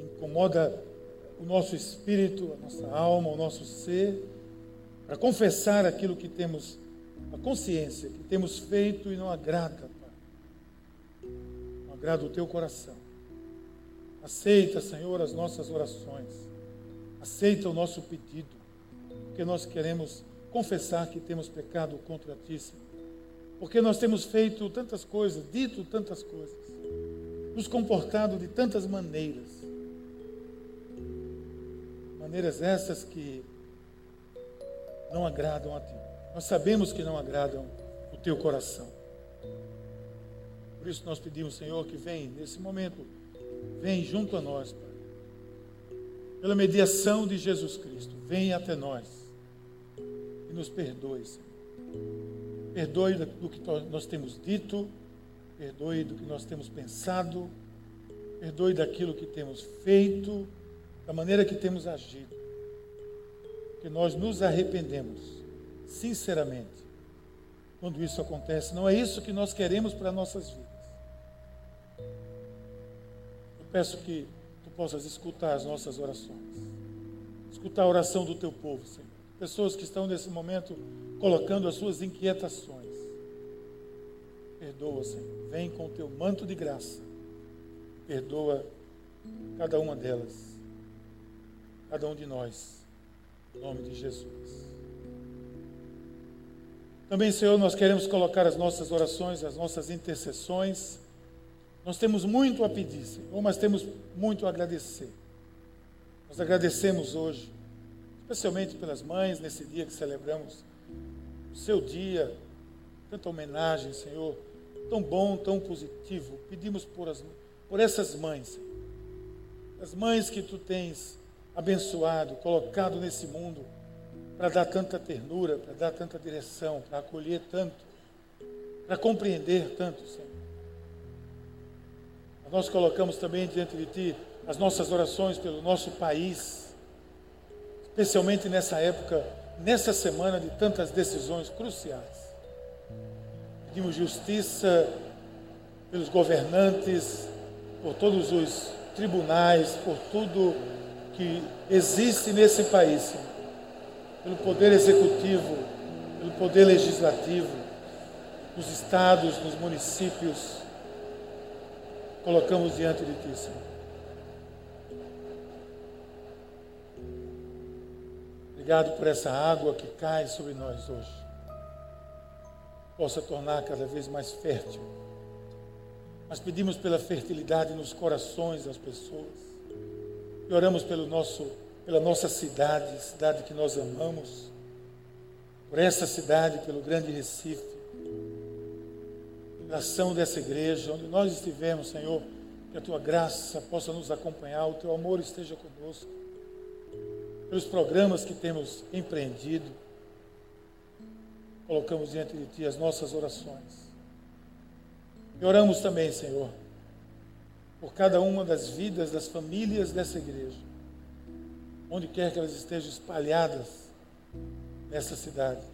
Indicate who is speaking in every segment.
Speaker 1: incomoda o nosso espírito, a nossa alma, o nosso ser, para confessar aquilo que temos, a consciência que temos feito e não agrada, Pai. Não agrada o teu coração. Aceita, Senhor, as nossas orações. Aceita o nosso pedido, porque nós queremos confessar que temos pecado contra ti, Senhor. Porque nós temos feito tantas coisas, dito tantas coisas, nos comportado de tantas maneiras. Maneiras essas que não agradam a ti. Nós sabemos que não agradam o teu coração. Por isso nós pedimos, Senhor, que vem nesse momento, vem junto a nós, Pai. Pela mediação de Jesus Cristo, vem até nós e nos perdoe, Senhor. Perdoe do que nós temos dito, perdoe do que nós temos pensado, perdoe daquilo que temos feito, da maneira que temos agido. Que nós nos arrependemos, sinceramente, quando isso acontece. Não é isso que nós queremos para nossas vidas. Eu peço que tu possas escutar as nossas orações, escutar a oração do teu povo, Senhor. Pessoas que estão nesse momento colocando as suas inquietações. Perdoa, Senhor. Vem com o teu manto de graça. Perdoa cada uma delas. Cada um de nós. Em nome de Jesus. Também, Senhor, nós queremos colocar as nossas orações, as nossas intercessões. Nós temos muito a pedir, Senhor, mas temos muito a agradecer. Nós agradecemos hoje, especialmente pelas mães, nesse dia que celebramos o seu dia, tanta homenagem, Senhor tão bom, tão positivo. Pedimos por, as, por essas mães, as mães que tu tens abençoado, colocado nesse mundo para dar tanta ternura, para dar tanta direção, para acolher tanto, para compreender tanto, Senhor. Nós colocamos também diante de Ti as nossas orações pelo nosso país, especialmente nessa época, nessa semana de tantas decisões cruciais. Pedimos justiça pelos governantes, por todos os tribunais, por tudo que existe nesse país, pelo poder executivo, pelo poder legislativo, nos estados, nos municípios. Colocamos diante de Ti, Senhor. Obrigado por essa água que cai sobre nós hoje possa tornar cada vez mais fértil. Mas pedimos pela fertilidade nos corações das pessoas. E oramos pelo nosso, pela nossa cidade, cidade que nós amamos. Por essa cidade, pelo grande Recife. Pela ação dessa igreja, onde nós estivermos, Senhor, que a tua graça possa nos acompanhar, o teu amor esteja conosco. Pelos programas que temos empreendido colocamos diante de Ti as nossas orações. E oramos também, Senhor, por cada uma das vidas das famílias dessa igreja, onde quer que elas estejam espalhadas nessa cidade.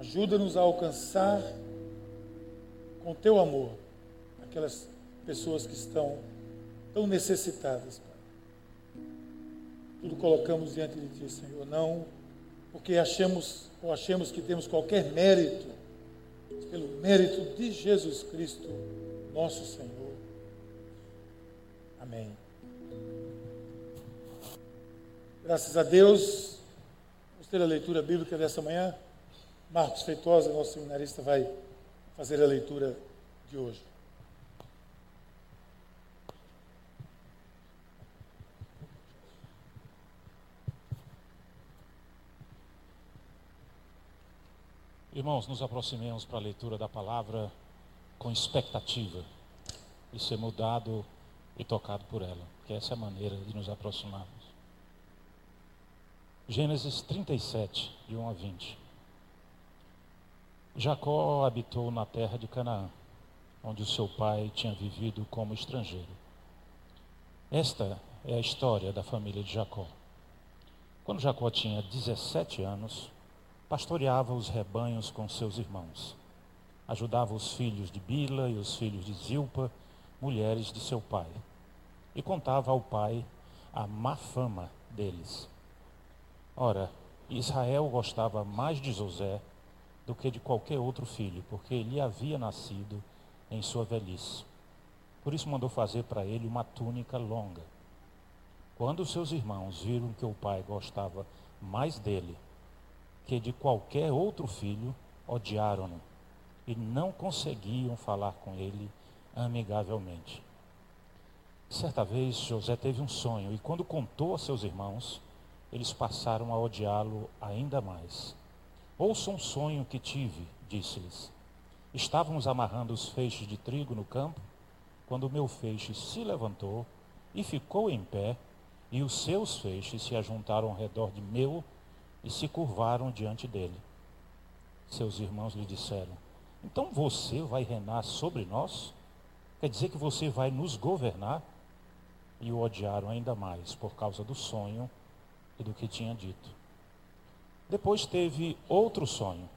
Speaker 1: Ajuda-nos a alcançar com Teu amor aquelas pessoas que estão tão necessitadas, Pai. Tudo colocamos diante de Ti, Senhor, não porque achamos ou achemos que temos qualquer mérito, pelo mérito de Jesus Cristo, nosso Senhor. Amém. Graças a Deus, vamos ter a leitura bíblica dessa manhã. Marcos Feitosa, nosso seminarista, vai fazer a leitura de hoje.
Speaker 2: Irmãos, nos aproximemos para a leitura da palavra com expectativa de ser mudado e tocado por ela, que essa é a maneira de nos aproximarmos. Gênesis 37, de 1 a 20. Jacó habitou na terra de Canaã, onde o seu pai tinha vivido como estrangeiro. Esta é a história da família de Jacó. Quando Jacó tinha 17 anos, pastoreava os rebanhos com seus irmãos. Ajudava os filhos de Bila e os filhos de Zilpa, mulheres de seu pai. E contava ao pai a má fama deles. Ora, Israel gostava mais de José do que de qualquer outro filho, porque ele havia nascido em sua velhice. Por isso mandou fazer para ele uma túnica longa. Quando seus irmãos viram que o pai gostava mais dele que de qualquer outro filho, odiaram-no e não conseguiam falar com ele amigavelmente. Certa vez José teve um sonho e, quando contou a seus irmãos, eles passaram a odiá-lo ainda mais. Ouça um sonho que tive, disse-lhes. Estávamos amarrando os feixes de trigo no campo, quando o meu feixe se levantou e ficou em pé, e os seus feixes se ajuntaram ao redor de meu e se curvaram diante dele. Seus irmãos lhe disseram: Então você vai reinar sobre nós? Quer dizer que você vai nos governar? E o odiaram ainda mais por causa do sonho e do que tinha dito. Depois teve outro sonho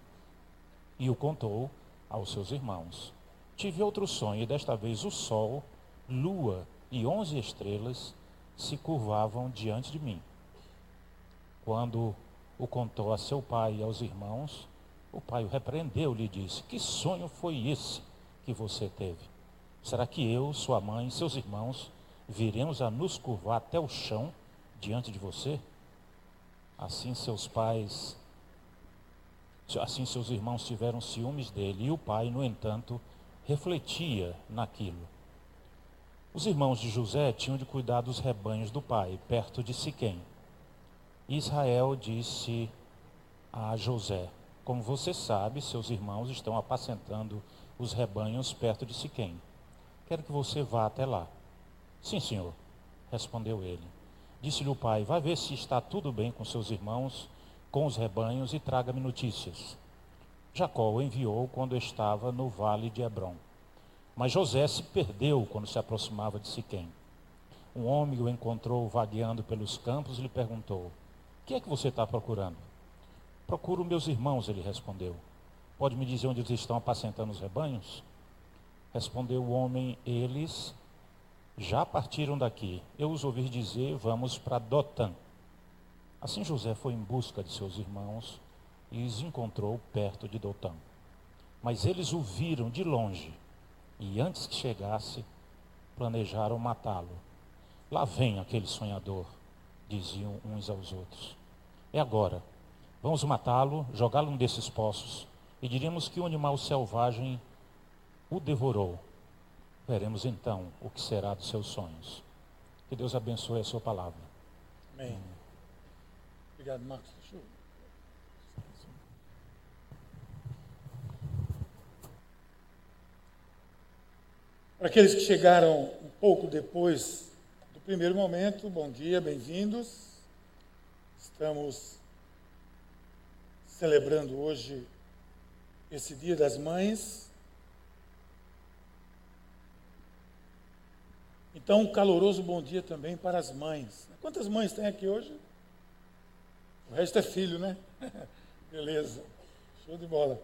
Speaker 2: e o contou aos seus irmãos. Tive outro sonho e desta vez o sol, lua e onze estrelas se curvavam diante de mim. Quando o contou a seu pai e aos irmãos, o pai o repreendeu e lhe disse: Que sonho foi esse que você teve? Será que eu, sua mãe seus irmãos viremos a nos curvar até o chão diante de você? Assim seus pais, assim seus irmãos tiveram ciúmes dele, e o pai, no entanto, refletia naquilo. Os irmãos de José tinham de cuidar dos rebanhos do pai, perto de Siquém. Israel disse a José: Como você sabe, seus irmãos estão apacentando os rebanhos perto de Siquém. Quero que você vá até lá. Sim, senhor, respondeu ele. Disse-lhe o pai: Vai ver se está tudo bem com seus irmãos, com os rebanhos, e traga-me notícias. Jacó o enviou quando estava no vale de Hebron. Mas José se perdeu quando se aproximava de Siquém. Um homem o encontrou vagueando pelos campos e lhe perguntou: O que é que você está procurando? Procuro meus irmãos, ele respondeu. Pode me dizer onde eles estão apacentando os rebanhos? Respondeu o homem: Eles já partiram daqui. Eu os ouvi dizer: Vamos para Dotã. Assim José foi em busca de seus irmãos e os encontrou perto de Dotã. Mas eles o viram de longe e, antes que chegasse, planejaram matá-lo. Lá vem aquele sonhador, diziam uns aos outros. É agora. Vamos matá-lo, jogá-lo num desses poços e diríamos que o animal selvagem o devorou Veremos então o que será dos seus sonhos. Que Deus abençoe a sua palavra.
Speaker 1: Amém. Obrigado, Marcos. Para aqueles que chegaram um pouco depois do primeiro momento, bom dia, bem-vindos. Estamos celebrando hoje esse Dia das Mães. Então, um caloroso bom dia também para as mães. Quantas mães tem aqui hoje? O resto é filho, né? Beleza. Show de bola.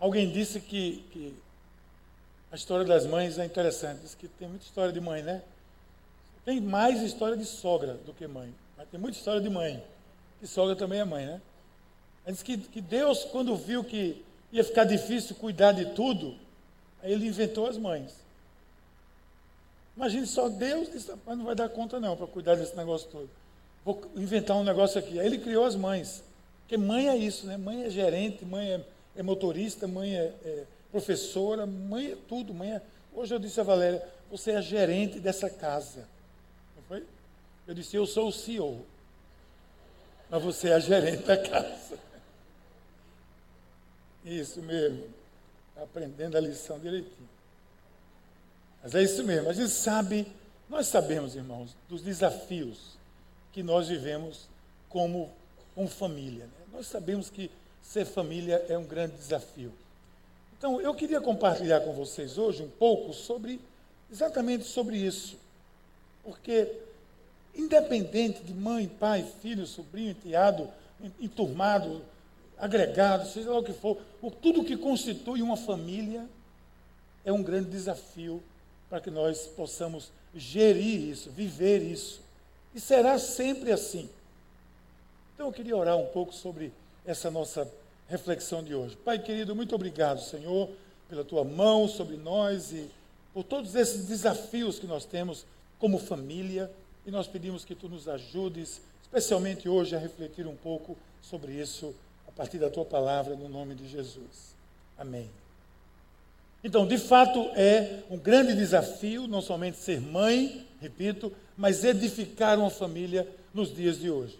Speaker 1: Alguém disse que, que, a história das mães é interessante. Diz que tem muita história de mãe, né? Tem mais história de sogra do que mãe. Mas tem muita história de mãe. Que sogra também é mãe, né? Diz que, que Deus, quando viu que ia ficar difícil cuidar de tudo, Aí ele inventou as mães. Imagine só Deus disse, mas não vai dar conta não para cuidar desse negócio todo. Vou inventar um negócio aqui. Aí ele criou as mães. Porque mãe é isso, né? Mãe é gerente, mãe é, é motorista, mãe é, é, professora, mãe é tudo. Mãe é... Hoje eu disse a Valéria, você é gerente dessa casa. Não foi? Eu disse, eu sou o CEO. Mas você é a gerente da casa. Isso mesmo aprendendo a lição direitinho. Mas é isso mesmo, a gente sabe, nós sabemos, irmãos, dos desafios que nós vivemos como, como família. Né? Nós sabemos que ser família é um grande desafio. Então, eu queria compartilhar com vocês hoje um pouco sobre, exatamente sobre isso. Porque, independente de mãe, pai, filho, sobrinho, enteado, enturmado, agregado, seja lá o que for, o, tudo que constitui uma família é um grande desafio para que nós possamos gerir isso, viver isso. E será sempre assim. Então eu queria orar um pouco sobre essa nossa reflexão de hoje. Pai querido, muito obrigado, Senhor, pela tua mão sobre nós e por todos esses desafios que nós temos como família. E nós pedimos que tu nos ajudes, especialmente hoje, a refletir um pouco sobre isso partir da tua palavra, no nome de Jesus. Amém. Então, de fato, é um grande desafio não somente ser mãe, repito, mas edificar uma família nos dias de hoje.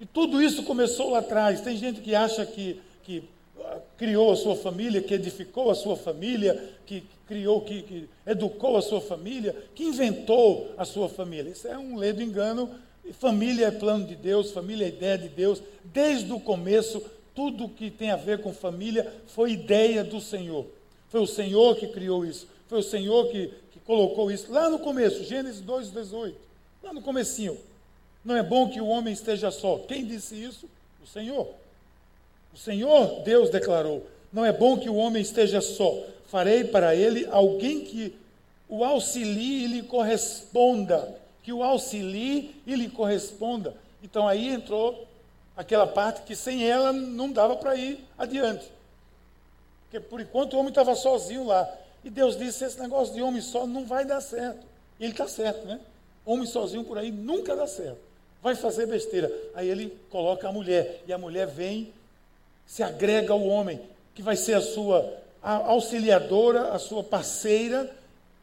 Speaker 1: E tudo isso começou lá atrás. Tem gente que acha que, que ah, criou a sua família, que edificou a sua família, que criou, que, que educou a sua família, que inventou a sua família. Isso é um ledo engano. Família é plano de Deus, família é ideia de Deus. Desde o começo, tudo que tem a ver com família foi ideia do Senhor. Foi o Senhor que criou isso. Foi o Senhor que, que colocou isso lá no começo, Gênesis 2,18. Lá no comecinho. Não é bom que o homem esteja só. Quem disse isso? O Senhor. O Senhor, Deus declarou: Não é bom que o homem esteja só. Farei para ele alguém que o auxilie e lhe corresponda. Que o auxilie e lhe corresponda. Então aí entrou aquela parte que sem ela não dava para ir adiante. Porque por enquanto o homem estava sozinho lá. E Deus disse: esse negócio de homem só não vai dar certo. E ele está certo, né? Homem sozinho por aí nunca dá certo vai fazer besteira. Aí ele coloca a mulher, e a mulher vem, se agrega ao homem, que vai ser a sua auxiliadora, a sua parceira.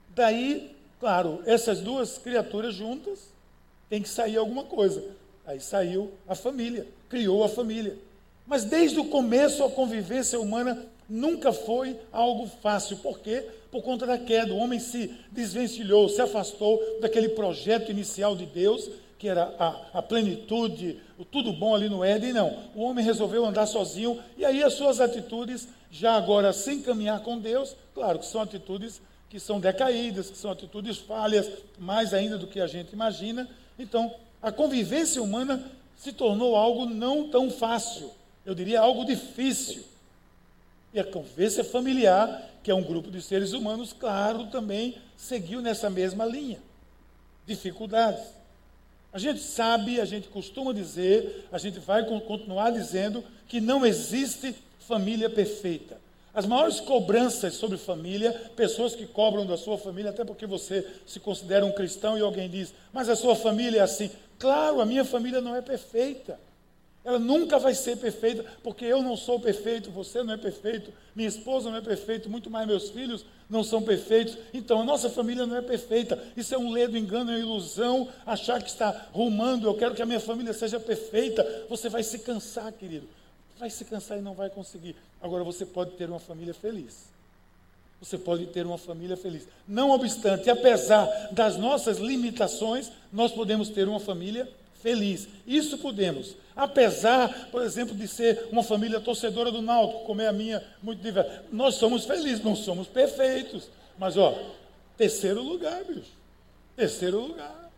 Speaker 1: Daí, claro, essas duas criaturas juntas, tem que sair alguma coisa. Aí saiu a família, criou a família. Mas desde o começo a convivência humana nunca foi algo fácil. Por quê? Por conta da queda. O homem se desvencilhou, se afastou daquele projeto inicial de Deus que era a, a, plenitude, o tudo bom ali no Éden, não. O homem resolveu andar sozinho, e aí as suas atitudes, já agora sem caminhar com Deus, claro que são atitudes que são decaídas, que são atitudes falhas, mais ainda do que a gente imagina. Então, a convivência humana se tornou algo não tão fácil, eu diria algo difícil. E a convivência familiar, que é um grupo de seres humanos, claro, também seguiu nessa mesma linha. Dificuldades. A gente sabe, a gente costuma dizer, a gente vai continuar dizendo que não existe família perfeita. As maiores cobranças sobre família, pessoas que cobram da sua família, até porque você se considera um cristão e alguém diz, mas a sua família é assim. Claro, a minha família não é perfeita. Ela nunca vai ser perfeita, porque eu não sou perfeito, você não é perfeito, minha esposa não é perfeita, muito mais meus filhos não são perfeitos. Então, a nossa família não é perfeita. Isso é um ledo engano, é uma ilusão, achar que está rumando, eu quero que a minha família seja perfeita. Você vai se cansar, querido. Vai se cansar e não vai conseguir. Agora, você pode ter uma família feliz. Você pode ter uma família feliz. Não obstante, apesar das nossas limitações, nós podemos ter uma família feliz. Isso podemos. Apesar, por exemplo, de ser uma família torcedora do Náutico, como é a minha, muito diversa. Nós somos felizes, não somos perfeitos. Mas, ó, terceiro lugar, bicho. Terceiro lugar.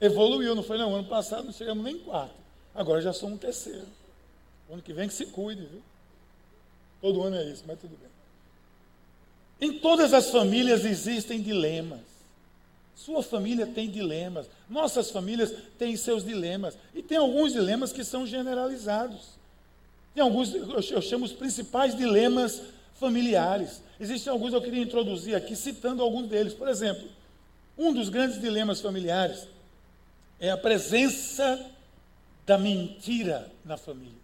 Speaker 1: Evoluiu, não foi não? Ano passado não chegamos nem em quarto. Agora já somos terceiro. Ano que vem que se cuide, viu? Todo ano é isso, mas tudo bem. Em todas as famílias existem dilemas. Sua família tem dilemas. Nossas famílias têm seus dilemas. E tem alguns dilemas que são generalizados. Tem alguns, eu chamo os principais dilemas familiares. Existem alguns eu queria introduzir aqui, citando alguns deles. Por exemplo, um dos grandes dilemas familiares é a presença da mentira na família.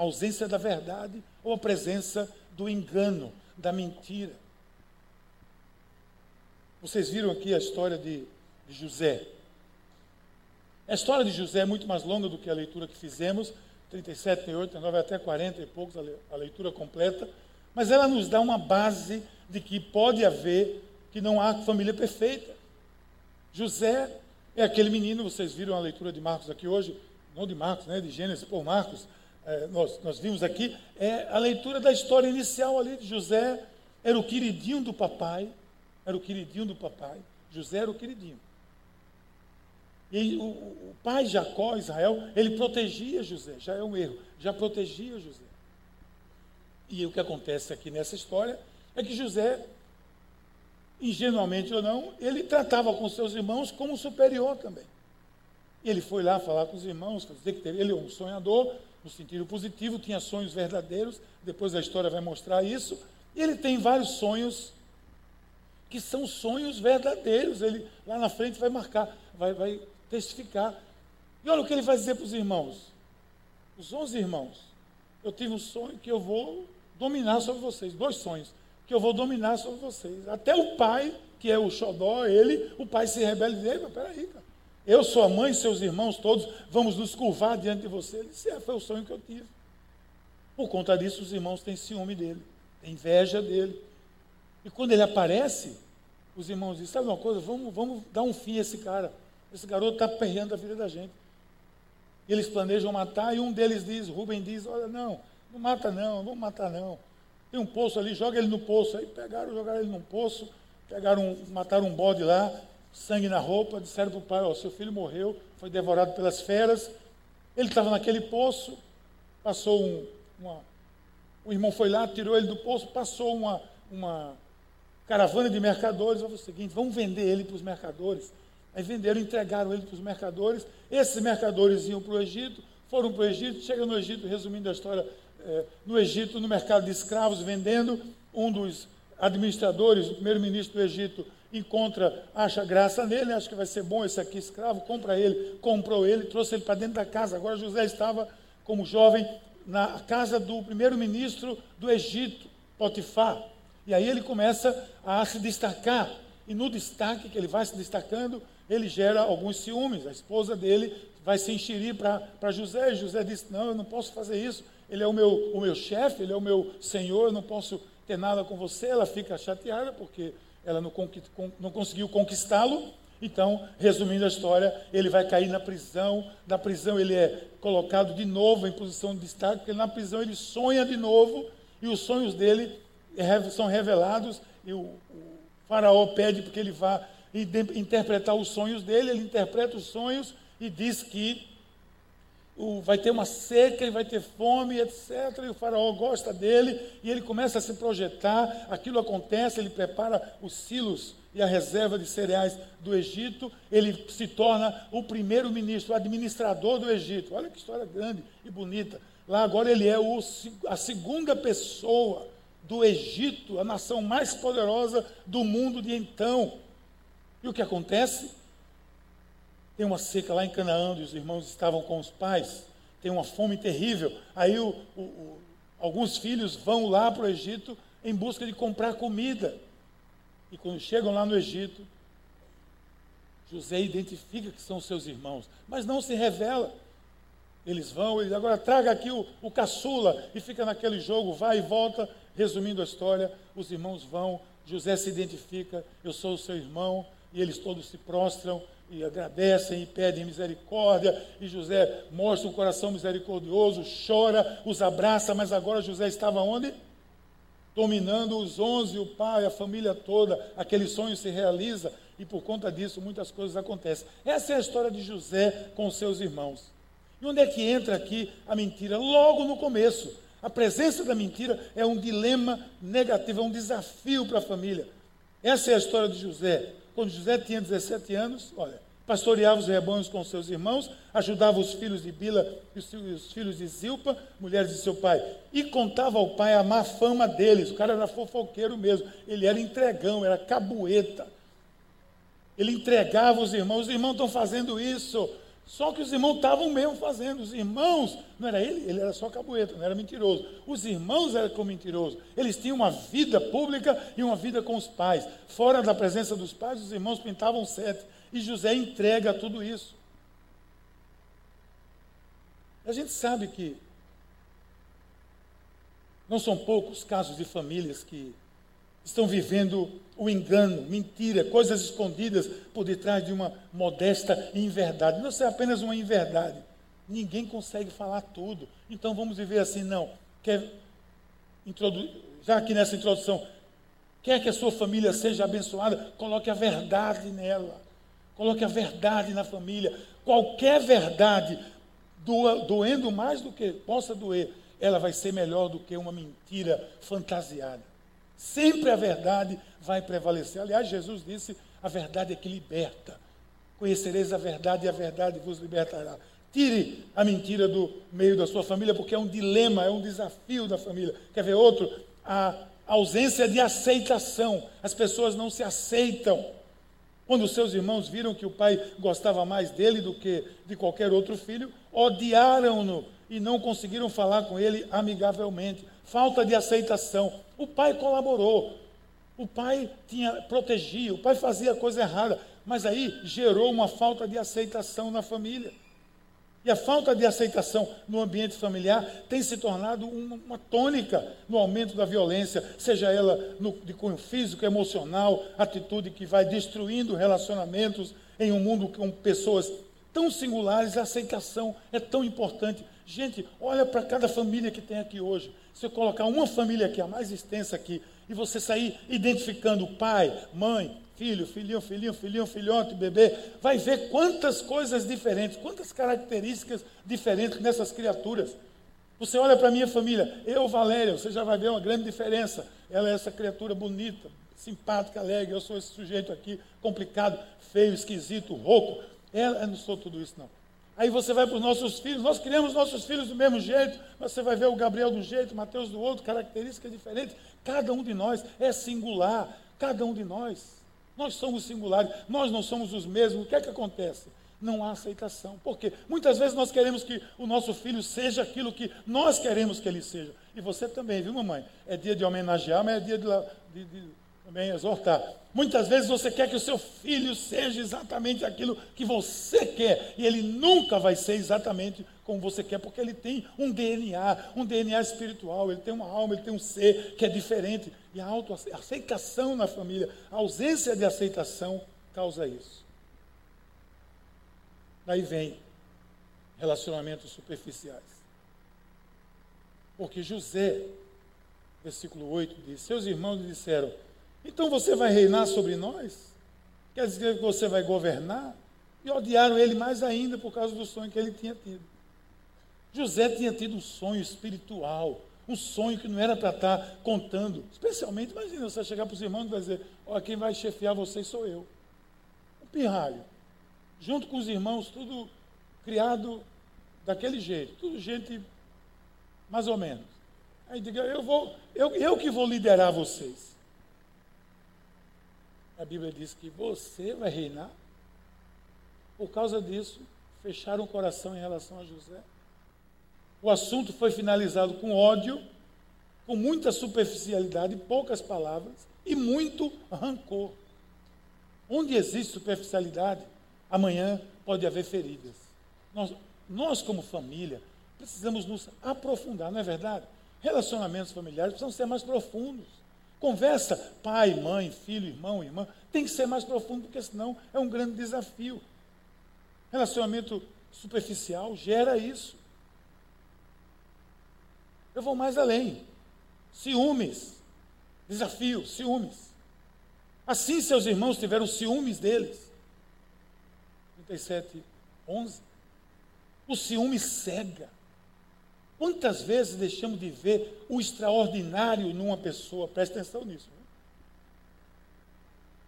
Speaker 1: A ausência da verdade ou a presença do engano, da mentira. Vocês viram aqui a história de, de José. A história de José é muito mais longa do que a leitura que fizemos, 37, 38, 39, até 40 e poucos, a leitura completa, mas ela nos dá uma base de que pode haver, que não há família perfeita. José é aquele menino, vocês viram a leitura de Marcos aqui hoje, não de Marcos, né, de Gênesis por Marcos, é, nós, nós vimos aqui, é a leitura da história inicial ali de José, era o queridinho do papai, era o queridinho do papai. José era o queridinho. E o, o pai Jacó, Israel, ele protegia José. Já é um erro. Já protegia José. E o que acontece aqui nessa história é que José ingenuamente ou não, ele tratava com seus irmãos como superior também. Ele foi lá falar com os irmãos, dizer que ele é um sonhador, no sentido positivo, tinha sonhos verdadeiros, depois a história vai mostrar isso. Ele tem vários sonhos que são sonhos verdadeiros. Ele lá na frente vai marcar, vai, vai testificar. E olha o que ele vai dizer para os irmãos. Os onze irmãos. Eu tive um sonho que eu vou dominar sobre vocês. Dois sonhos. Que eu vou dominar sobre vocês. Até o pai, que é o xodó, ele, o pai se rebela e diz, peraí, cara. Eu, sua mãe, seus irmãos todos, vamos nos curvar diante de você. Ele disse, é, foi o sonho que eu tive. Por conta disso, os irmãos têm ciúme dele, têm inveja dele. E quando ele aparece, os irmãos dizem, sabe uma coisa, vamos, vamos dar um fim a esse cara. Esse garoto está perreando a vida da gente. Eles planejam matar e um deles diz, Rubem diz, olha, não, não mata não, não vamos matar não. Tem um poço ali, joga ele no poço. Aí pegaram, jogaram ele no poço, pegaram, mataram um bode lá, sangue na roupa, disseram para o pai, ó, seu filho morreu, foi devorado pelas feras. Ele estava naquele poço, passou um, uma, o irmão foi lá, tirou ele do poço, passou uma, uma caravana de mercadores, falou o seguinte, vamos vender ele para os mercadores. Aí venderam, entregaram ele para os mercadores. Esses mercadores iam para o Egito, foram para o Egito, chegam no Egito, resumindo a história, é, no Egito, no mercado de escravos, vendendo. Um dos administradores, o primeiro-ministro do Egito, encontra, acha graça nele, acha que vai ser bom esse aqui escravo, compra ele, comprou ele, trouxe ele para dentro da casa. Agora José estava como jovem na casa do primeiro-ministro do Egito, Potifar. E aí ele começa a se destacar. E no destaque que ele vai se destacando, ele gera alguns ciúmes. A esposa dele vai se enxerir para José. E José disse: Não, eu não posso fazer isso. Ele é o meu, o meu chefe, ele é o meu senhor, eu não posso ter nada com você. Ela fica chateada porque ela não, não conseguiu conquistá-lo. Então, resumindo a história, ele vai cair na prisão. Na prisão, ele é colocado de novo em posição de destaque, porque na prisão ele sonha de novo e os sonhos dele são revelados. E o, Faraó pede porque ele vá interpretar os sonhos dele. Ele interpreta os sonhos e diz que vai ter uma seca e vai ter fome, etc. E o faraó gosta dele e ele começa a se projetar. Aquilo acontece, ele prepara os silos e a reserva de cereais do Egito. Ele se torna o primeiro-ministro, o administrador do Egito. Olha que história grande e bonita. Lá agora ele é o, a segunda pessoa do Egito, a nação mais poderosa do mundo de então. E o que acontece? Tem uma seca lá em Canaã, onde os irmãos estavam com os pais. Tem uma fome terrível. Aí o, o, o, alguns filhos vão lá para o Egito em busca de comprar comida. E quando chegam lá no Egito, José identifica que são seus irmãos, mas não se revela. Eles vão, ele agora traga aqui o, o caçula e fica naquele jogo, vai e volta. Resumindo a história, os irmãos vão, José se identifica, eu sou o seu irmão, e eles todos se prostram e agradecem e pedem misericórdia, e José mostra um coração misericordioso, chora, os abraça, mas agora José estava onde? Dominando os onze, o pai, a família toda, aquele sonho se realiza, e por conta disso muitas coisas acontecem. Essa é a história de José com seus irmãos. E onde é que entra aqui a mentira? Logo no começo. A presença da mentira é um dilema negativo, é um desafio para a família. Essa é a história de José. Quando José tinha 17 anos, olha, pastoreava os rebanhos com seus irmãos, ajudava os filhos de Bila e os filhos de Zilpa, mulheres de seu pai, e contava ao pai a má fama deles. O cara era fofoqueiro mesmo, ele era entregão, era cabueta. Ele entregava os irmãos, os irmãos estão fazendo isso. Só que os irmãos estavam mesmo fazendo. Os irmãos, não era ele, ele era só cabueta, não era mentiroso. Os irmãos eram como mentiroso. Eles tinham uma vida pública e uma vida com os pais. Fora da presença dos pais, os irmãos pintavam sete. E José entrega tudo isso. A gente sabe que não são poucos casos de famílias que estão vivendo o engano, mentira, coisas escondidas por detrás de uma modesta inverdade. Não é apenas uma inverdade. Ninguém consegue falar tudo. Então vamos viver assim, não. Quer já aqui nessa introdução, quer que a sua família seja abençoada, coloque a verdade nela. Coloque a verdade na família. Qualquer verdade, doendo mais do que possa doer, ela vai ser melhor do que uma mentira fantasiada. Sempre a verdade vai prevalecer. Aliás, Jesus disse: a verdade é que liberta. Conhecereis a verdade e a verdade vos libertará. Tire a mentira do meio da sua família, porque é um dilema, é um desafio da família. Quer ver outro? A ausência de aceitação. As pessoas não se aceitam. Quando seus irmãos viram que o pai gostava mais dele do que de qualquer outro filho, odiaram-no e não conseguiram falar com ele amigavelmente. Falta de aceitação. O pai colaborou. O pai tinha protegia, o pai fazia a coisa errada, mas aí gerou uma falta de aceitação na família. E a falta de aceitação no ambiente familiar tem se tornado uma, uma tônica no aumento da violência, seja ela no, de cunho físico, emocional, atitude que vai destruindo relacionamentos em um mundo com pessoas tão singulares. A aceitação é tão importante. Gente, olha para cada família que tem aqui hoje. Eu colocar uma família aqui, a mais extensa aqui, e você sair identificando pai, mãe, filho, filhinho, filhinho, filhinho, filhote, bebê, vai ver quantas coisas diferentes, quantas características diferentes nessas criaturas. Você olha para a minha família, eu, Valéria, você já vai ver uma grande diferença. Ela é essa criatura bonita, simpática, alegre, eu sou esse sujeito aqui, complicado, feio, esquisito, rouco. Ela, eu não sou tudo isso, não. Aí você vai para os nossos filhos, nós criamos nossos filhos do mesmo jeito, você vai ver o Gabriel do jeito, o Mateus do outro, características diferentes. Cada um de nós é singular, cada um de nós. Nós somos singulares, nós não somos os mesmos. O que é que acontece? Não há aceitação. Por quê? Muitas vezes nós queremos que o nosso filho seja aquilo que nós queremos que ele seja. E você também, viu, mamãe? É dia de homenagear, mas é dia de, de, de também exortar. Muitas vezes você quer que o seu filho seja exatamente aquilo que você quer, e ele nunca vai ser exatamente como você quer, porque ele tem um DNA, um DNA espiritual, ele tem uma alma, ele tem um ser que é diferente. E a autoaceitação na família, a ausência de aceitação causa isso. Daí vem relacionamentos superficiais. Porque José, versículo 8, diz: Seus irmãos lhe disseram: Então você vai reinar sobre nós? Quer dizer que você vai governar? E odiaram ele mais ainda por causa do sonho que ele tinha tido. José tinha tido um sonho espiritual, um sonho que não era para estar contando. Especialmente, imagina você chegar para os irmãos e vai dizer: Olha, quem vai chefiar vocês sou eu. Um pirralho. Junto com os irmãos, tudo criado daquele jeito, tudo gente mais ou menos. Aí diga, eu vou, eu, eu que vou liderar vocês. A Bíblia diz que você vai reinar. Por causa disso, fecharam o coração em relação a José. O assunto foi finalizado com ódio, com muita superficialidade, poucas palavras e muito rancor. Onde existe superficialidade, amanhã pode haver feridas. Nós, nós, como família, precisamos nos aprofundar, não é verdade? Relacionamentos familiares precisam ser mais profundos. Conversa, pai, mãe, filho, irmão, irmã, tem que ser mais profundo, porque senão é um grande desafio. Relacionamento superficial gera isso. Eu vou mais além. Ciúmes. Desafio, ciúmes. Assim seus irmãos tiveram ciúmes deles. 37, 11. O ciúme cega. Quantas vezes deixamos de ver o extraordinário numa pessoa? Presta atenção nisso. Né?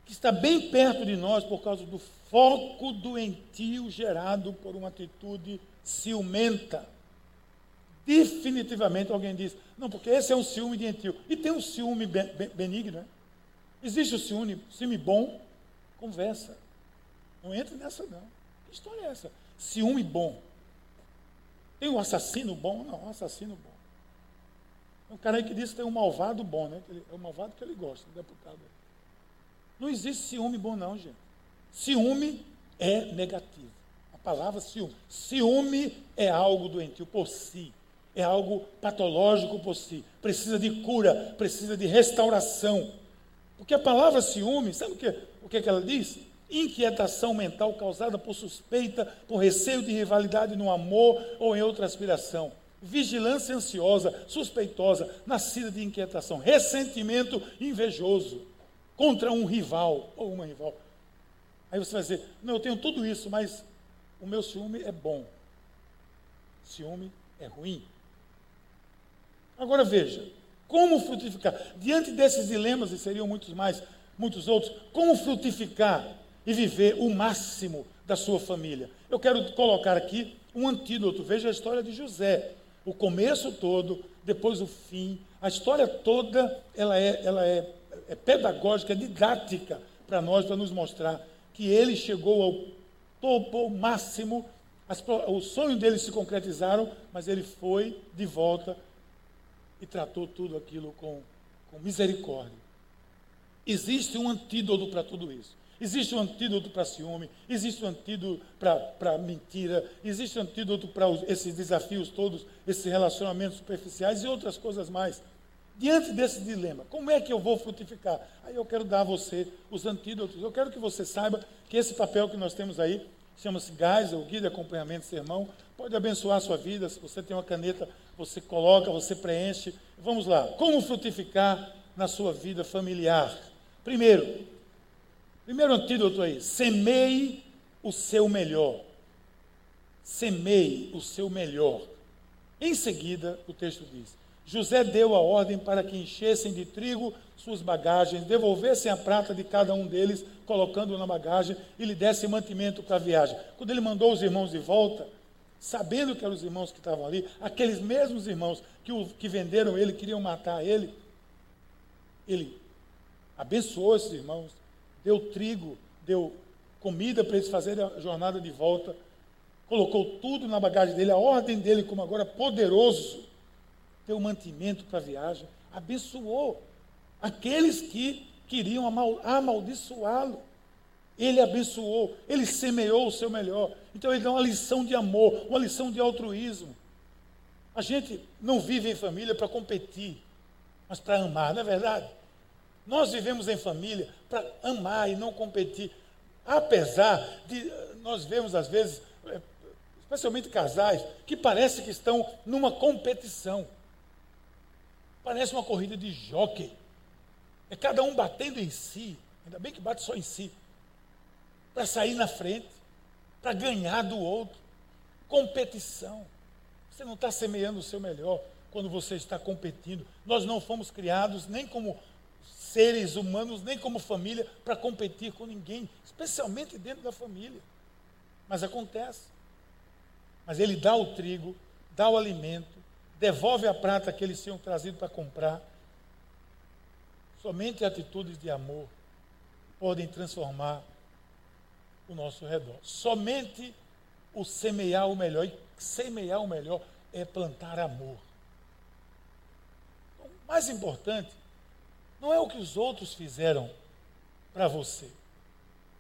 Speaker 1: Que está bem perto de nós por causa do foco doentio gerado por uma atitude ciumenta. Definitivamente alguém diz, não, porque esse é um ciúme doentio. E tem um ciúme benigno, né? Existe o ciúme, ciúme bom, conversa. Não entre nessa, não. Que história é essa? Ciúme bom. Tem um assassino bom? Não, um assassino bom. Tem um cara aí que diz que tem um malvado bom, né? É o malvado que ele gosta, o deputado. Não existe ciúme bom, não, gente. Ciúme é negativo. A palavra ciúme. Ciúme é algo doentio por si é algo patológico por si, precisa de cura, precisa de restauração. Porque a palavra ciúme, sabe o que, o que, é que ela diz? Inquietação mental causada por suspeita, por receio de rivalidade no amor ou em outra aspiração. Vigilância ansiosa, suspeitosa, nascida de inquietação. Ressentimento invejoso contra um rival ou uma rival. Aí você vai dizer: Não, eu tenho tudo isso, mas o meu ciúme é bom. Ciúme é ruim. Agora veja, Como frutificar? Diante desses dilemas, e seriam muitos mais, muitos outros, como frutificar e viver o máximo da sua família? Eu quero colocar aqui um antídoto. Veja a história de José. O começo todo, depois o fim. A história toda, ela é, ela é, é pedagógica, didática para nós, para nos mostrar que ele chegou ao topo, ao máximo. As, os sonhos dele se concretizaram, mas ele foi de volta e tratou tudo aquilo com, com misericórdia. Existe um antídoto para tudo isso. Existe um antídoto para ciúme, existe um antídoto para mentira, existe um antídoto para esses desafios todos, esses relacionamentos superficiais e outras coisas mais. Diante desse dilema, como é que eu vou frutificar? Aí eu quero dar a você os antídotos. Eu quero que você saiba que esse papel que nós temos aí chama-se GAS, o Guia de Acompanhamento Sermão, pode abençoar a sua vida. Se você tem uma caneta, você coloca, você preenche. Vamos lá. Como frutificar na sua vida familiar? Primeiro, primeiro antídoto aí, semeie o seu melhor. Semeie o seu melhor. Em seguida, o texto diz: José deu a ordem para que enchessem de trigo suas bagagens, devolvessem a prata de cada um deles, colocando na bagagem, e lhe dessem mantimento para a viagem. Quando ele mandou os irmãos de volta, sabendo que eram os irmãos que estavam ali, aqueles mesmos irmãos que, o, que venderam ele, queriam matar ele, ele abençoou esses irmãos, deu trigo, deu comida para eles fazerem a jornada de volta, colocou tudo na bagagem dele, a ordem dele, como agora poderoso, deu mantimento para a viagem, abençoou aqueles que queriam amaldiçoá-lo. Ele abençoou, ele semeou o seu melhor. Então ele dá uma lição de amor, uma lição de altruísmo. A gente não vive em família para competir, mas para amar, não é verdade? Nós vivemos em família para amar e não competir. Apesar de nós vemos, às vezes, é, especialmente casais, que parece que estão numa competição. Parece uma corrida de jockey. É cada um batendo em si. Ainda bem que bate só em si. Para sair na frente. Para ganhar do outro. Competição. Você não está semeando o seu melhor quando você está competindo. Nós não fomos criados nem como seres humanos, nem como família, para competir com ninguém, especialmente dentro da família. Mas acontece. Mas ele dá o trigo, dá o alimento, devolve a prata que eles tinham trazido para comprar. Somente atitudes de amor podem transformar o nosso redor. Somente o semear o melhor. E semear o melhor é plantar amor. O mais importante não é o que os outros fizeram para você.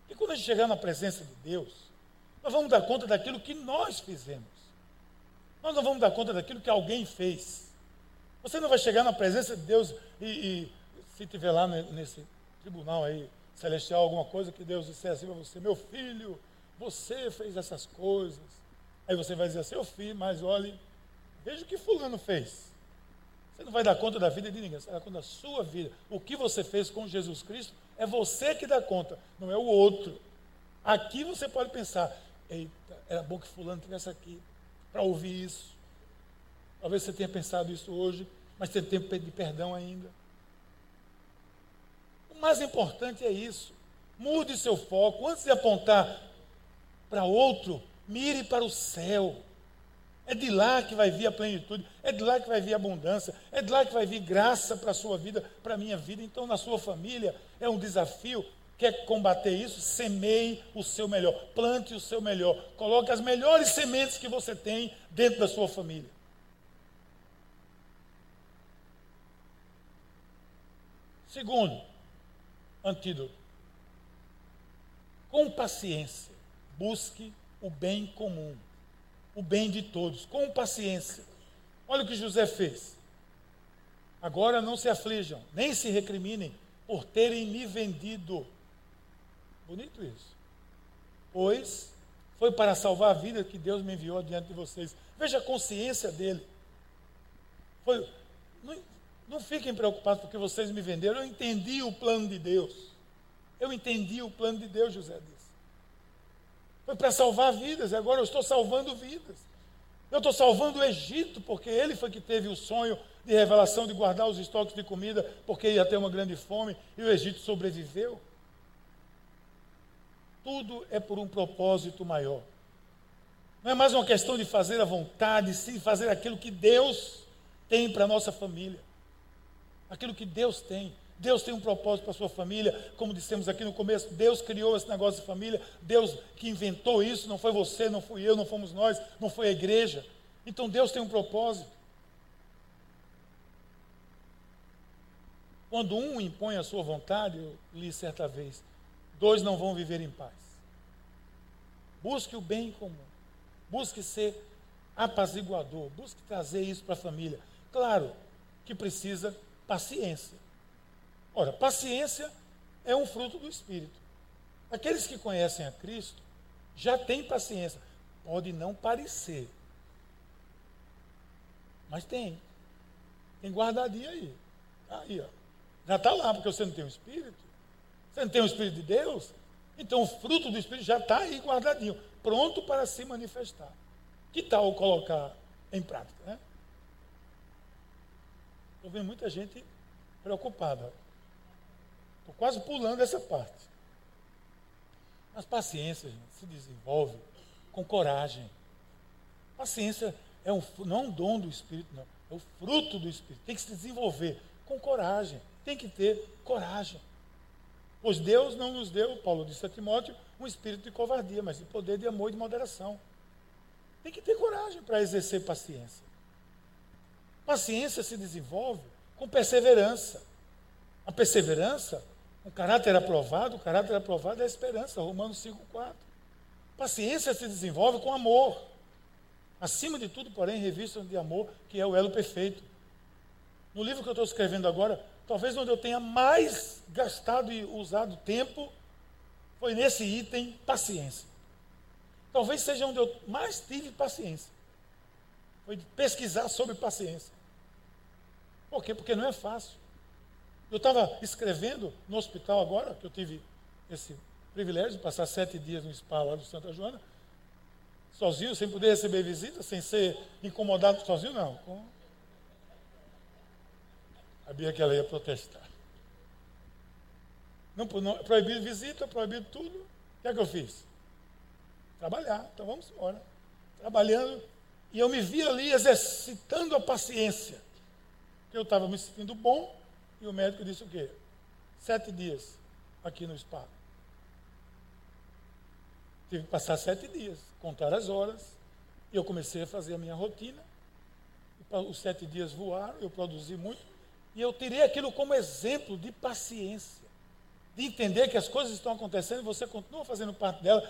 Speaker 1: E quando a gente chegar na presença de Deus, nós vamos dar conta daquilo que nós fizemos. Nós não vamos dar conta daquilo que alguém fez. Você não vai chegar na presença de Deus e, e se tiver lá nesse tribunal aí celestial alguma coisa que Deus disser assim para você, meu filho, você fez essas coisas. Aí você vai dizer assim, eu fiz, mas olhe, veja o que fulano fez. Você não vai dar conta da vida de ninguém, você vai dar conta da sua vida. O que você fez com Jesus Cristo é você que dá conta, não é o outro. Aqui você pode pensar, eita, era bom que fulano estivesse aqui para ouvir isso. Talvez você tenha pensado isso hoje, mas tem tempo de perdão ainda. O mais importante é isso. Mude seu foco. Antes de apontar para outro, mire para o céu. É de lá que vai vir a plenitude, é de lá que vai vir a abundância, é de lá que vai vir graça para a sua vida, para a minha vida. Então, na sua família, é um desafio Quer combater isso? Semeie o seu melhor, plante o seu melhor, coloque as melhores sementes que você tem dentro da sua família. Segundo, antídoto. Com paciência, busque o bem comum, o bem de todos, com paciência. Olha o que José fez. Agora não se aflijam, nem se recriminem por terem me vendido Bonito isso. Pois foi para salvar a vida que Deus me enviou diante de vocês. Veja a consciência dele. Foi, não, não fiquem preocupados porque vocês me venderam. Eu entendi o plano de Deus. Eu entendi o plano de Deus, José disse. Para salvar vidas, agora eu estou salvando vidas. Eu estou salvando o Egito, porque ele foi que teve o sonho de revelação de guardar os estoques de comida, porque ia ter uma grande fome, e o Egito sobreviveu. Tudo é por um propósito maior. Não é mais uma questão de fazer a vontade, sim fazer aquilo que Deus tem para a nossa família. Aquilo que Deus tem. Deus tem um propósito para a sua família, como dissemos aqui no começo, Deus criou esse negócio de família, Deus que inventou isso, não foi você, não fui eu, não fomos nós, não foi a igreja. Então Deus tem um propósito. Quando um impõe a sua vontade, eu li certa vez, dois não vão viver em paz. Busque o bem comum, busque ser apaziguador, busque trazer isso para a família. Claro que precisa paciência. Ora, paciência é um fruto do Espírito. Aqueles que conhecem a Cristo já têm paciência. Pode não parecer, mas tem. Tem guardadinho aí. Tá aí, ó. Já está lá, porque você não tem o Espírito. Você não tem o Espírito de Deus. Então o fruto do Espírito já está aí guardadinho, pronto para se manifestar. Que tal colocar em prática, né? Estou vendo muita gente preocupada. Estou quase pulando essa parte. Mas paciência, gente, se desenvolve com coragem. Paciência é um, não é um dom do Espírito, não. É o fruto do Espírito. Tem que se desenvolver com coragem. Tem que ter coragem. Pois Deus não nos deu, Paulo disse a Timóteo, um espírito de covardia, mas de poder, de amor e de moderação. Tem que ter coragem para exercer paciência. Paciência se desenvolve com perseverança. A perseverança um caráter aprovado, o caráter aprovado é a esperança, Romanos 5,4. Paciência se desenvolve com amor. Acima de tudo, porém, revista de amor, que é o elo perfeito. No livro que eu estou escrevendo agora, talvez onde eu tenha mais gastado e usado tempo, foi nesse item paciência. Talvez seja onde eu mais tive paciência. Foi de pesquisar sobre paciência. Por quê? Porque não é fácil. Eu estava escrevendo no hospital agora, que eu tive esse privilégio de passar sete dias no spa lá do Santa Joana, sozinho, sem poder receber visita, sem ser incomodado sozinho, não. Com... Sabia que ela ia protestar. Não, não, proibido visita, proibido tudo. O que é que eu fiz? Trabalhar. Então vamos embora. Trabalhando. E eu me vi ali exercitando a paciência. Eu estava me sentindo bom, e o médico disse o quê? Sete dias aqui no spa. Tive que passar sete dias, contar as horas. E eu comecei a fazer a minha rotina. Os sete dias voaram, eu produzi muito. E eu tirei aquilo como exemplo de paciência. De entender que as coisas estão acontecendo e você continua fazendo parte dela,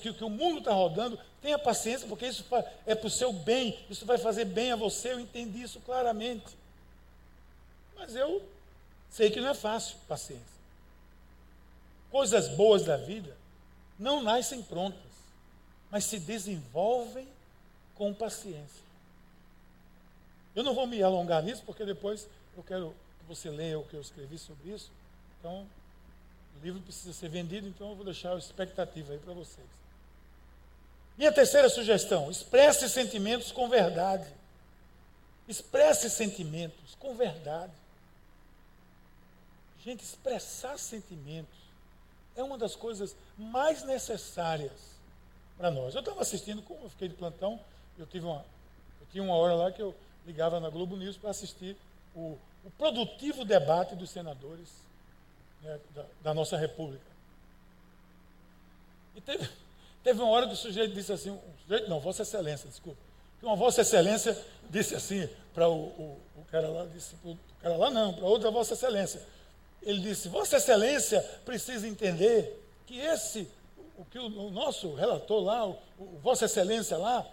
Speaker 1: que, que o mundo está rodando. Tenha paciência, porque isso é para o seu bem, isso vai fazer bem a você. Eu entendi isso claramente. Mas eu Sei que não é fácil, paciência. Coisas boas da vida não nascem prontas, mas se desenvolvem com paciência. Eu não vou me alongar nisso, porque depois eu quero que você leia o que eu escrevi sobre isso. Então, o livro precisa ser vendido, então eu vou deixar a expectativa aí para vocês. Minha terceira sugestão: expresse sentimentos com verdade. Expresse sentimentos com verdade. Gente, expressar sentimentos é uma das coisas mais necessárias para nós. Eu estava assistindo, como eu fiquei de plantão, eu tive uma, eu tinha uma hora lá que eu ligava na Globo News para assistir o, o, produtivo debate dos senadores né, da, da, nossa República. E teve, teve uma hora que o sujeito disse assim, um sujeito, não, Vossa Excelência, desculpa, que uma Vossa Excelência disse assim para o, o, o, cara lá, disse o cara lá não, para outra Vossa Excelência ele disse: Vossa Excelência precisa entender que esse, o que o, nosso relator lá, o, o, Vossa Excelência lá,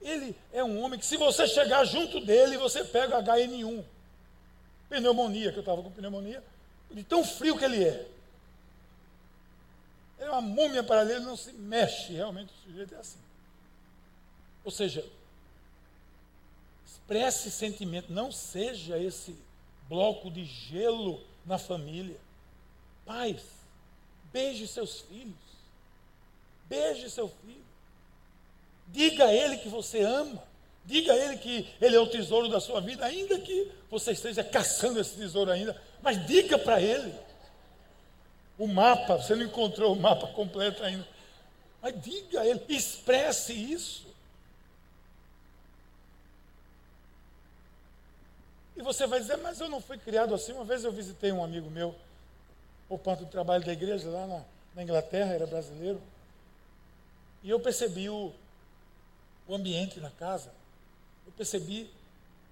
Speaker 1: ele é um homem que, se você chegar junto dele, você pega HN1. Pneumonia, que eu estava com pneumonia, de tão frio que ele é. Ele é uma múmia para ele, ele não se mexe, realmente o sujeito é assim. Ou seja, expresse sentimento, não seja esse bloco de gelo na família. Pais, beije seus filhos. Beije seu filho. Diga a ele que você ama. Diga a ele que ele é o tesouro da sua vida, ainda que você esteja caçando esse tesouro ainda. Mas diga para ele. O mapa, você não encontrou o mapa completo ainda. Mas diga a ele, expresse isso. E você vai dizer, mas eu não fui criado assim. Uma vez eu visitei um amigo meu, por parte do trabalho da igreja lá na, na Inglaterra, era brasileiro. E eu percebi o, o ambiente na casa. Eu percebi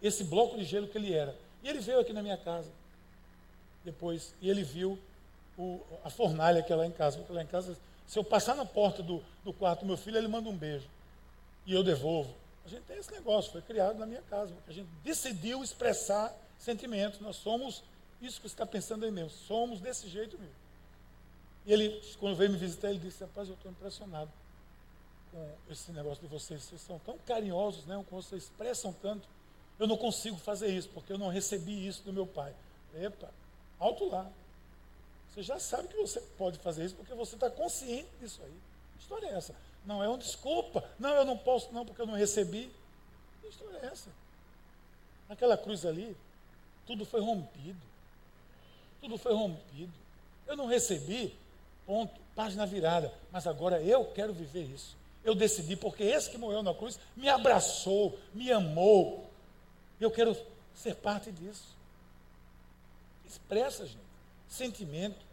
Speaker 1: esse bloco de gelo que ele era. E ele veio aqui na minha casa. Depois, e ele viu o, a fornalha que é lá em casa. Porque lá em casa, se eu passar na porta do, do quarto do meu filho, ele manda um beijo. E eu devolvo. A gente tem esse negócio, foi criado na minha casa. A gente decidiu expressar sentimentos. Nós somos isso que você está pensando aí mesmo. Somos desse jeito mesmo. E ele, quando veio me visitar, ele disse, rapaz, eu estou impressionado com esse negócio de vocês. Vocês são tão carinhosos, né? Com vocês expressam tanto. Eu não consigo fazer isso, porque eu não recebi isso do meu pai. Epa, alto lá. Você já sabe que você pode fazer isso, porque você está consciente disso aí. História é essa? Não é uma desculpa. Não, eu não posso não, porque eu não recebi. Que história é essa? Naquela cruz ali, tudo foi rompido. Tudo foi rompido. Eu não recebi, ponto, página virada. Mas agora eu quero viver isso. Eu decidi, porque esse que morreu na cruz me abraçou, me amou. Eu quero ser parte disso. Expressa, gente, sentimento.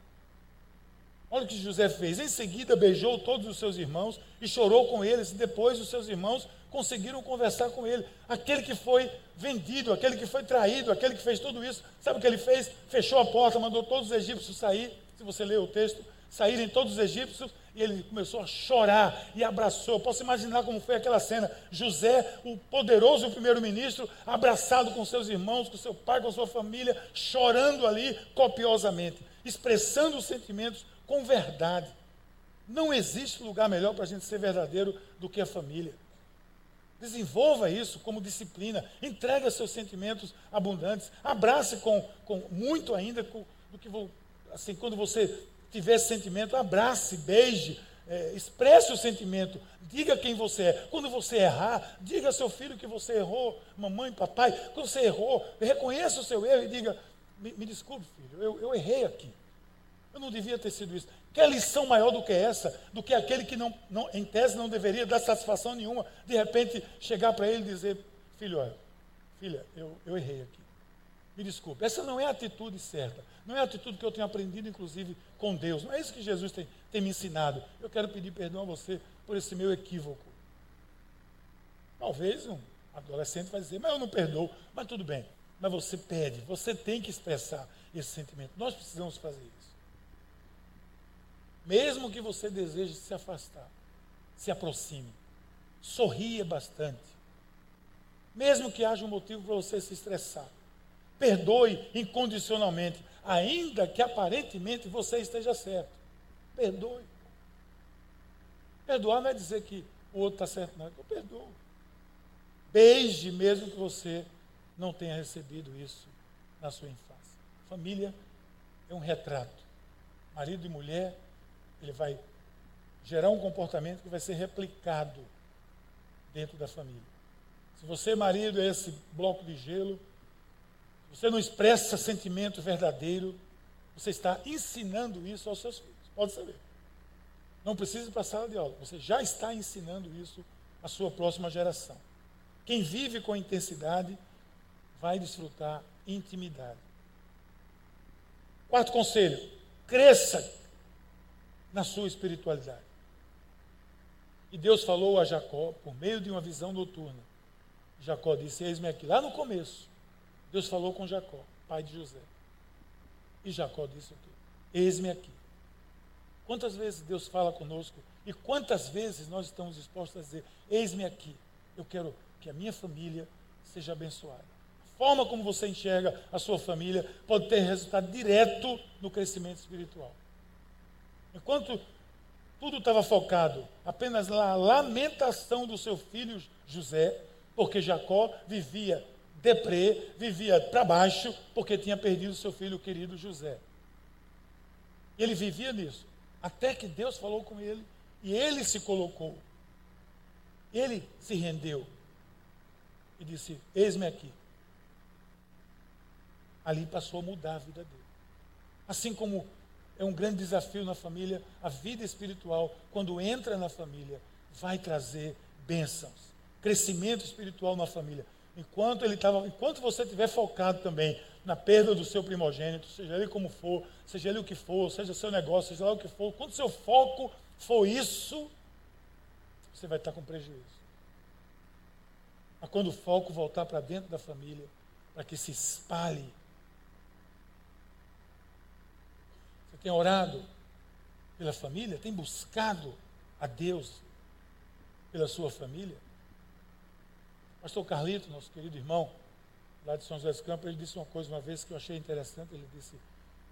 Speaker 1: Olha o que José fez. Em seguida, beijou todos os seus irmãos e chorou com eles. Depois, os seus irmãos conseguiram conversar com ele. Aquele que foi vendido, aquele que foi traído, aquele que fez tudo isso. Sabe o que ele fez? Fechou a porta, mandou todos os egípcios sair. Se você ler o texto, saírem todos os egípcios e ele começou a chorar e abraçou. Posso imaginar como foi aquela cena. José, o poderoso primeiro-ministro, abraçado com seus irmãos, com seu pai, com sua família, chorando ali copiosamente, expressando os sentimentos com verdade. Não existe lugar melhor para a gente ser verdadeiro do que a família. Desenvolva isso como disciplina. Entregue seus sentimentos abundantes. Abrace com, com muito ainda com, do que vou, assim quando você tiver sentimento, abrace, beije, é, expresse o sentimento, diga quem você é. Quando você errar, diga ao seu filho que você errou, mamãe, papai. Quando você errou, reconheça o seu erro e diga: Me, me desculpe, filho, eu, eu errei aqui. Eu não devia ter sido isso. Que lição maior do que essa, do que aquele que não, não, em tese não deveria dar satisfação nenhuma, de repente chegar para ele e dizer, filho, olha, filha, eu, eu errei aqui. Me desculpe. Essa não é a atitude certa. Não é a atitude que eu tenho aprendido, inclusive, com Deus. Não é isso que Jesus tem, tem me ensinado. Eu quero pedir perdão a você por esse meu equívoco. Talvez um adolescente vai dizer, mas eu não perdoo. Mas tudo bem. Mas você pede, você tem que expressar esse sentimento. Nós precisamos fazer isso. Mesmo que você deseje se afastar, se aproxime. Sorria bastante. Mesmo que haja um motivo para você se estressar. Perdoe incondicionalmente, ainda que aparentemente você esteja certo. Perdoe. Perdoar não é dizer que o outro está certo, não. Eu perdoo. Beije mesmo que você não tenha recebido isso na sua infância. Família é um retrato. Marido e mulher ele vai gerar um comportamento que vai ser replicado dentro da família. Se você, marido, é esse bloco de gelo, se você não expressa sentimento verdadeiro, você está ensinando isso aos seus filhos. Pode saber. Não precisa ir para a sala de aula. Você já está ensinando isso à sua próxima geração. Quem vive com intensidade vai desfrutar intimidade. Quarto conselho: cresça na sua espiritualidade. E Deus falou a Jacó por meio de uma visão noturna. Jacó disse: Eis-me aqui. Lá no começo, Deus falou com Jacó, pai de José. E Jacó disse o quê? Eis-me aqui. Quantas vezes Deus fala conosco e quantas vezes nós estamos dispostos a dizer: Eis-me aqui. Eu quero que a minha família seja abençoada. A forma como você enxerga a sua família pode ter resultado direto no crescimento espiritual. Enquanto tudo estava focado apenas na lamentação do seu filho José, porque Jacó vivia deprê, vivia para baixo, porque tinha perdido seu filho querido José. Ele vivia nisso, até que Deus falou com ele e ele se colocou. Ele se rendeu. e disse: Eis-me aqui. Ali passou a mudar a vida dele. Assim como é um grande desafio na família, a vida espiritual, quando entra na família, vai trazer bênçãos, crescimento espiritual na família. Enquanto ele estava, enquanto você estiver focado também na perda do seu primogênito, seja ele como for, seja ele o que for, seja seu negócio, seja lá o que for, quando seu foco for isso, você vai estar com prejuízo. Mas quando o foco voltar para dentro da família, para que se espalhe. Você tem orado pela família? Tem buscado a Deus pela sua família? Pastor Carlito, nosso querido irmão, lá de São José dos Campos, ele disse uma coisa uma vez que eu achei interessante. Ele disse: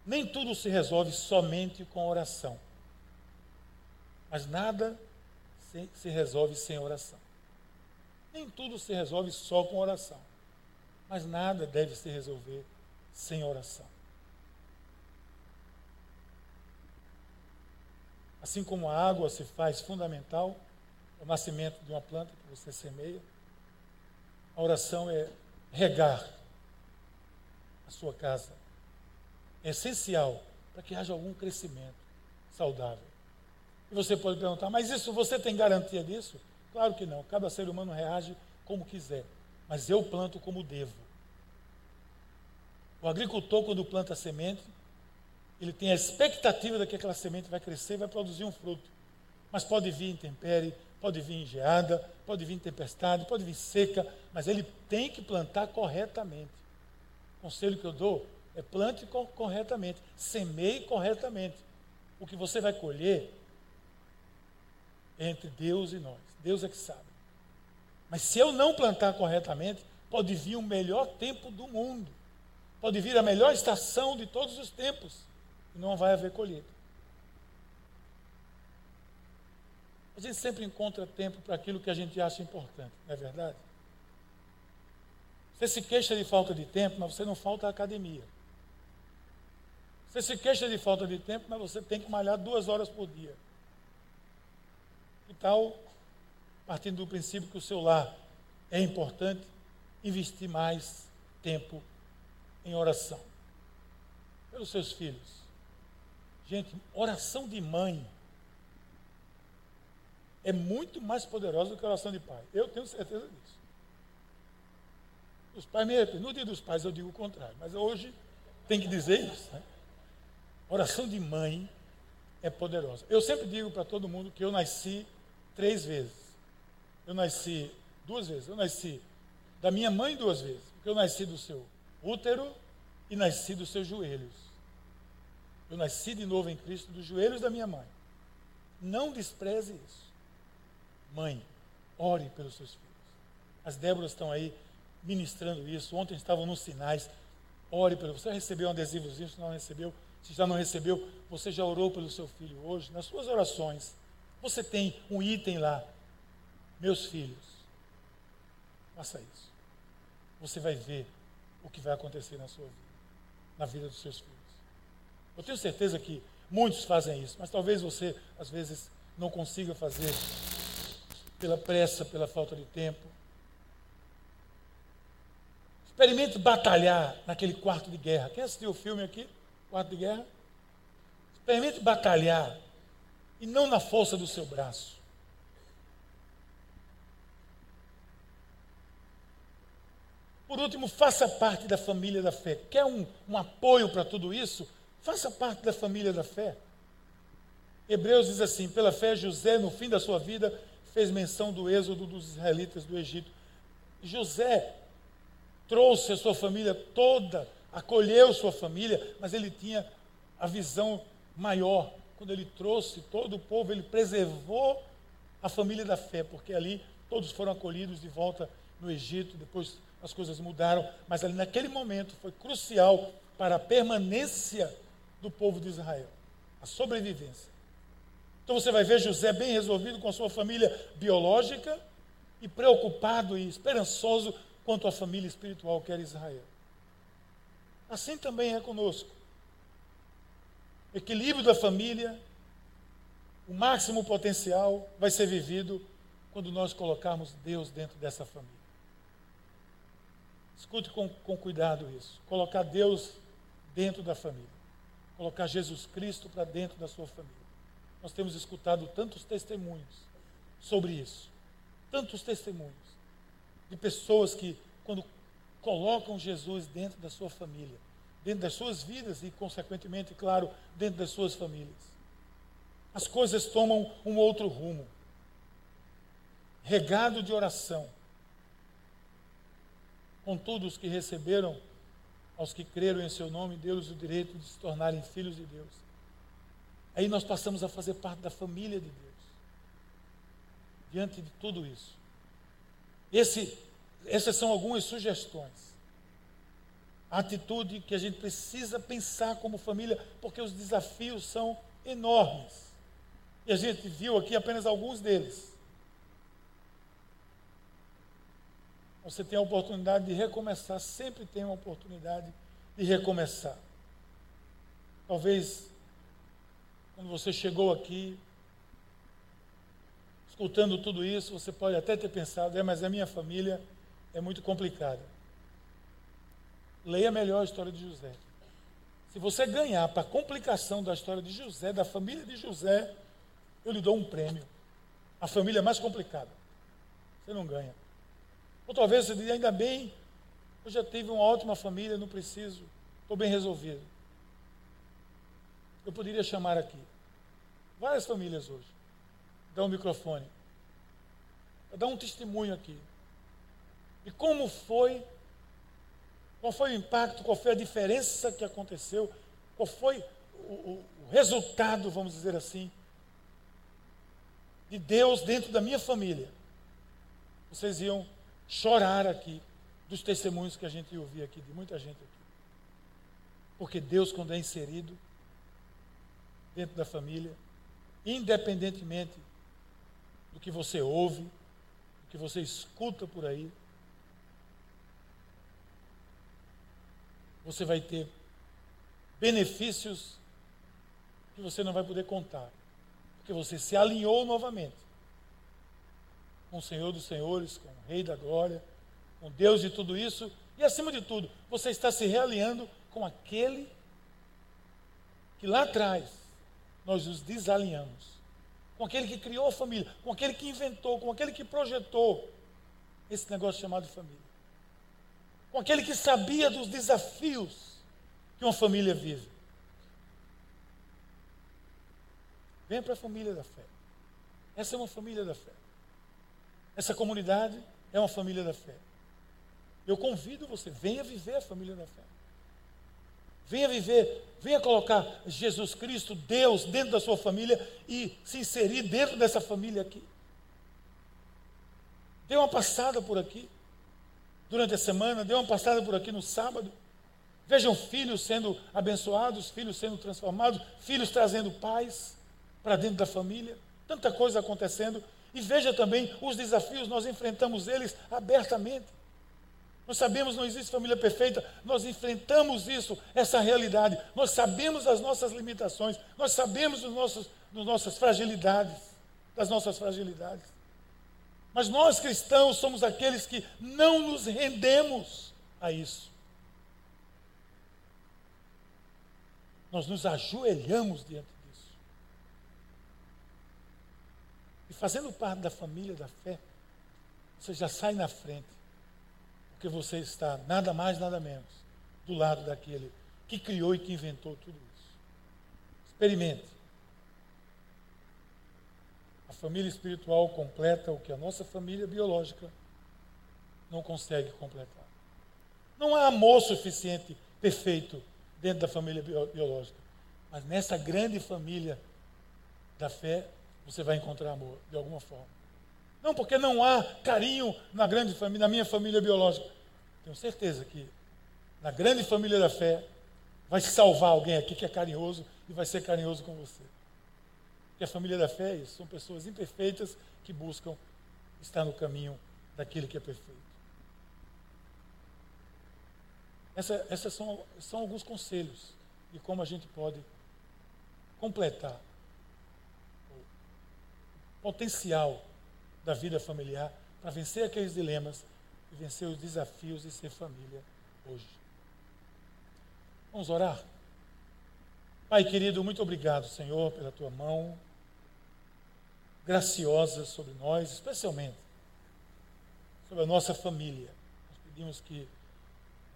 Speaker 1: Nem tudo se resolve somente com oração, mas nada se, se resolve sem oração. Nem tudo se resolve só com oração, mas nada deve se resolver sem oração. Assim como a água se faz fundamental, o nascimento de uma planta que você semeia, a oração é regar a sua casa. É essencial para que haja algum crescimento saudável. E você pode perguntar, mas isso você tem garantia disso? Claro que não. Cada ser humano reage como quiser. Mas eu planto como devo. O agricultor, quando planta semente, ele tem a expectativa de que aquela semente vai crescer e vai produzir um fruto. Mas pode vir intempérie, pode vir engeada, pode vir tempestade, pode vir seca, mas ele tem que plantar corretamente. O conselho que eu dou é plante corretamente, semeie corretamente. O que você vai colher é entre Deus e nós. Deus é que sabe. Mas se eu não plantar corretamente, pode vir o melhor tempo do mundo. Pode vir a melhor estação de todos os tempos. E não vai haver colheita. A gente sempre encontra tempo para aquilo que a gente acha importante, não é verdade? Você se queixa de falta de tempo, mas você não falta à academia. Você se queixa de falta de tempo, mas você tem que malhar duas horas por dia. E tal, partindo do princípio que o seu lar é importante, investir mais tempo em oração pelos seus filhos. Gente, oração de mãe é muito mais poderosa do que oração de pai. Eu tenho certeza disso. Os pais No dia dos pais eu digo o contrário, mas hoje tem que dizer isso. Né? Oração de mãe é poderosa. Eu sempre digo para todo mundo que eu nasci três vezes. Eu nasci duas vezes. Eu nasci da minha mãe duas vezes. Porque eu nasci do seu útero e nasci dos seus joelhos. Eu nasci de novo em Cristo dos joelhos da minha mãe. Não despreze isso. Mãe, ore pelos seus filhos. As Déboras estão aí ministrando isso. Ontem estavam nos sinais. Ore pelo. Você recebeu um adesivozinho? Se não recebeu, se já não recebeu, você já orou pelo seu filho hoje? Nas suas orações, você tem um item lá. Meus filhos. Faça isso. Você vai ver o que vai acontecer na sua vida, na vida dos seus filhos. Eu tenho certeza que muitos fazem isso, mas talvez você, às vezes, não consiga fazer pela pressa, pela falta de tempo. Experimente batalhar naquele quarto de guerra. Quem assistiu o filme aqui? Quarto de guerra? Experimente batalhar e não na força do seu braço. Por último, faça parte da família da fé. Quer um, um apoio para tudo isso? Faça parte da família da fé. Hebreus diz assim: pela fé, José, no fim da sua vida, fez menção do êxodo dos israelitas do Egito. José trouxe a sua família toda, acolheu sua família, mas ele tinha a visão maior. Quando ele trouxe todo o povo, ele preservou a família da fé, porque ali todos foram acolhidos de volta no Egito, depois as coisas mudaram, mas ali naquele momento foi crucial para a permanência do povo de Israel, a sobrevivência. Então você vai ver José bem resolvido com a sua família biológica e preocupado e esperançoso quanto à família espiritual que era Israel. Assim também é conosco. Equilíbrio da família, o máximo potencial vai ser vivido quando nós colocarmos Deus dentro dessa família. Escute com, com cuidado isso. Colocar Deus dentro da família. Colocar Jesus Cristo para dentro da sua família. Nós temos escutado tantos testemunhos sobre isso. Tantos testemunhos de pessoas que, quando colocam Jesus dentro da sua família, dentro das suas vidas e, consequentemente, claro, dentro das suas famílias, as coisas tomam um outro rumo. Regado de oração. Contudo, os que receberam, aos que creram em seu nome, deu-lhes o direito de se tornarem filhos de Deus. Aí nós passamos a fazer parte da família de Deus. Diante de tudo isso. Esse, essas são algumas sugestões. A atitude que a gente precisa pensar como família, porque os desafios são enormes. E a gente viu aqui apenas alguns deles. Você tem a oportunidade de recomeçar, sempre tem uma oportunidade de recomeçar. Talvez, quando você chegou aqui, escutando tudo isso, você pode até ter pensado, é, mas a minha família é muito complicada. Leia melhor a história de José. Se você ganhar para a complicação da história de José, da família de José, eu lhe dou um prêmio. A família mais complicada. Você não ganha. Outra vez você diz, ainda bem, eu já tive uma ótima família, não preciso, estou bem resolvido. Eu poderia chamar aqui várias famílias hoje, dar um microfone, dar um testemunho aqui. E como foi, qual foi o impacto, qual foi a diferença que aconteceu, qual foi o, o, o resultado, vamos dizer assim, de Deus dentro da minha família. Vocês iam chorar aqui dos testemunhos que a gente ouvia aqui, de muita gente aqui. Porque Deus, quando é inserido dentro da família, independentemente do que você ouve, do que você escuta por aí, você vai ter benefícios que você não vai poder contar, porque você se alinhou novamente com o Senhor dos Senhores, com o Rei da Glória, com Deus de tudo isso, e acima de tudo, você está se realinhando com aquele que lá atrás nós nos desalinhamos, com aquele que criou a família, com aquele que inventou, com aquele que projetou esse negócio chamado família, com aquele que sabia dos desafios que uma família vive. Venha para a família da fé. Essa é uma família da fé. Essa comunidade é uma família da fé. Eu convido você, venha viver a família da fé. Venha viver, venha colocar Jesus Cristo, Deus, dentro da sua família e se inserir dentro dessa família aqui. Dê uma passada por aqui durante a semana, dê uma passada por aqui no sábado. Vejam filhos sendo abençoados, filhos sendo transformados, filhos trazendo paz para dentro da família. Tanta coisa acontecendo e veja também os desafios, nós enfrentamos eles abertamente. Nós sabemos não existe família perfeita, nós enfrentamos isso, essa realidade. Nós sabemos as nossas limitações, nós sabemos dos nossos, das nossas fragilidades, das nossas fragilidades. Mas nós cristãos somos aqueles que não nos rendemos a isso. Nós nos ajoelhamos diante E fazendo parte da família da fé, você já sai na frente, porque você está nada mais, nada menos do lado daquele que criou e que inventou tudo isso. Experimente. A família espiritual completa o que a nossa família biológica não consegue completar. Não há amor suficiente, perfeito, dentro da família biológica. Mas nessa grande família da fé, você vai encontrar amor, de alguma forma. Não porque não há carinho na grande família, na minha família biológica. Tenho certeza que na grande família da fé vai salvar alguém aqui que é carinhoso e vai ser carinhoso com você. Porque a família da fé é isso, são pessoas imperfeitas que buscam estar no caminho daquele que é perfeito. Essa, essas são, são alguns conselhos de como a gente pode completar potencial da vida familiar para vencer aqueles dilemas e vencer os desafios de ser família hoje. Vamos orar? Pai querido, muito obrigado, Senhor, pela tua mão graciosa sobre nós, especialmente sobre a nossa família. Nós pedimos que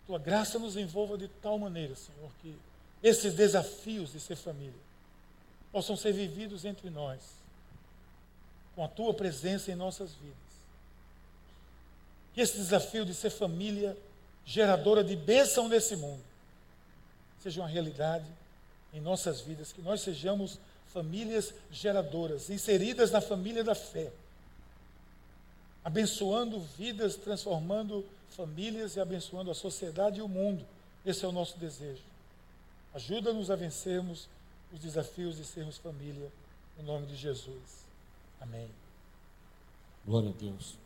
Speaker 1: a tua graça nos envolva de tal maneira, Senhor, que esses desafios de ser família possam ser vividos entre nós, com a tua presença em nossas vidas. Que esse desafio de ser família geradora de bênção nesse mundo seja uma realidade em nossas vidas, que nós sejamos famílias geradoras, inseridas na família da fé, abençoando vidas, transformando famílias e abençoando a sociedade e o mundo. Esse é o nosso desejo. Ajuda-nos a vencermos os desafios de sermos família, em nome de Jesus. Amém.
Speaker 3: Glória a Deus.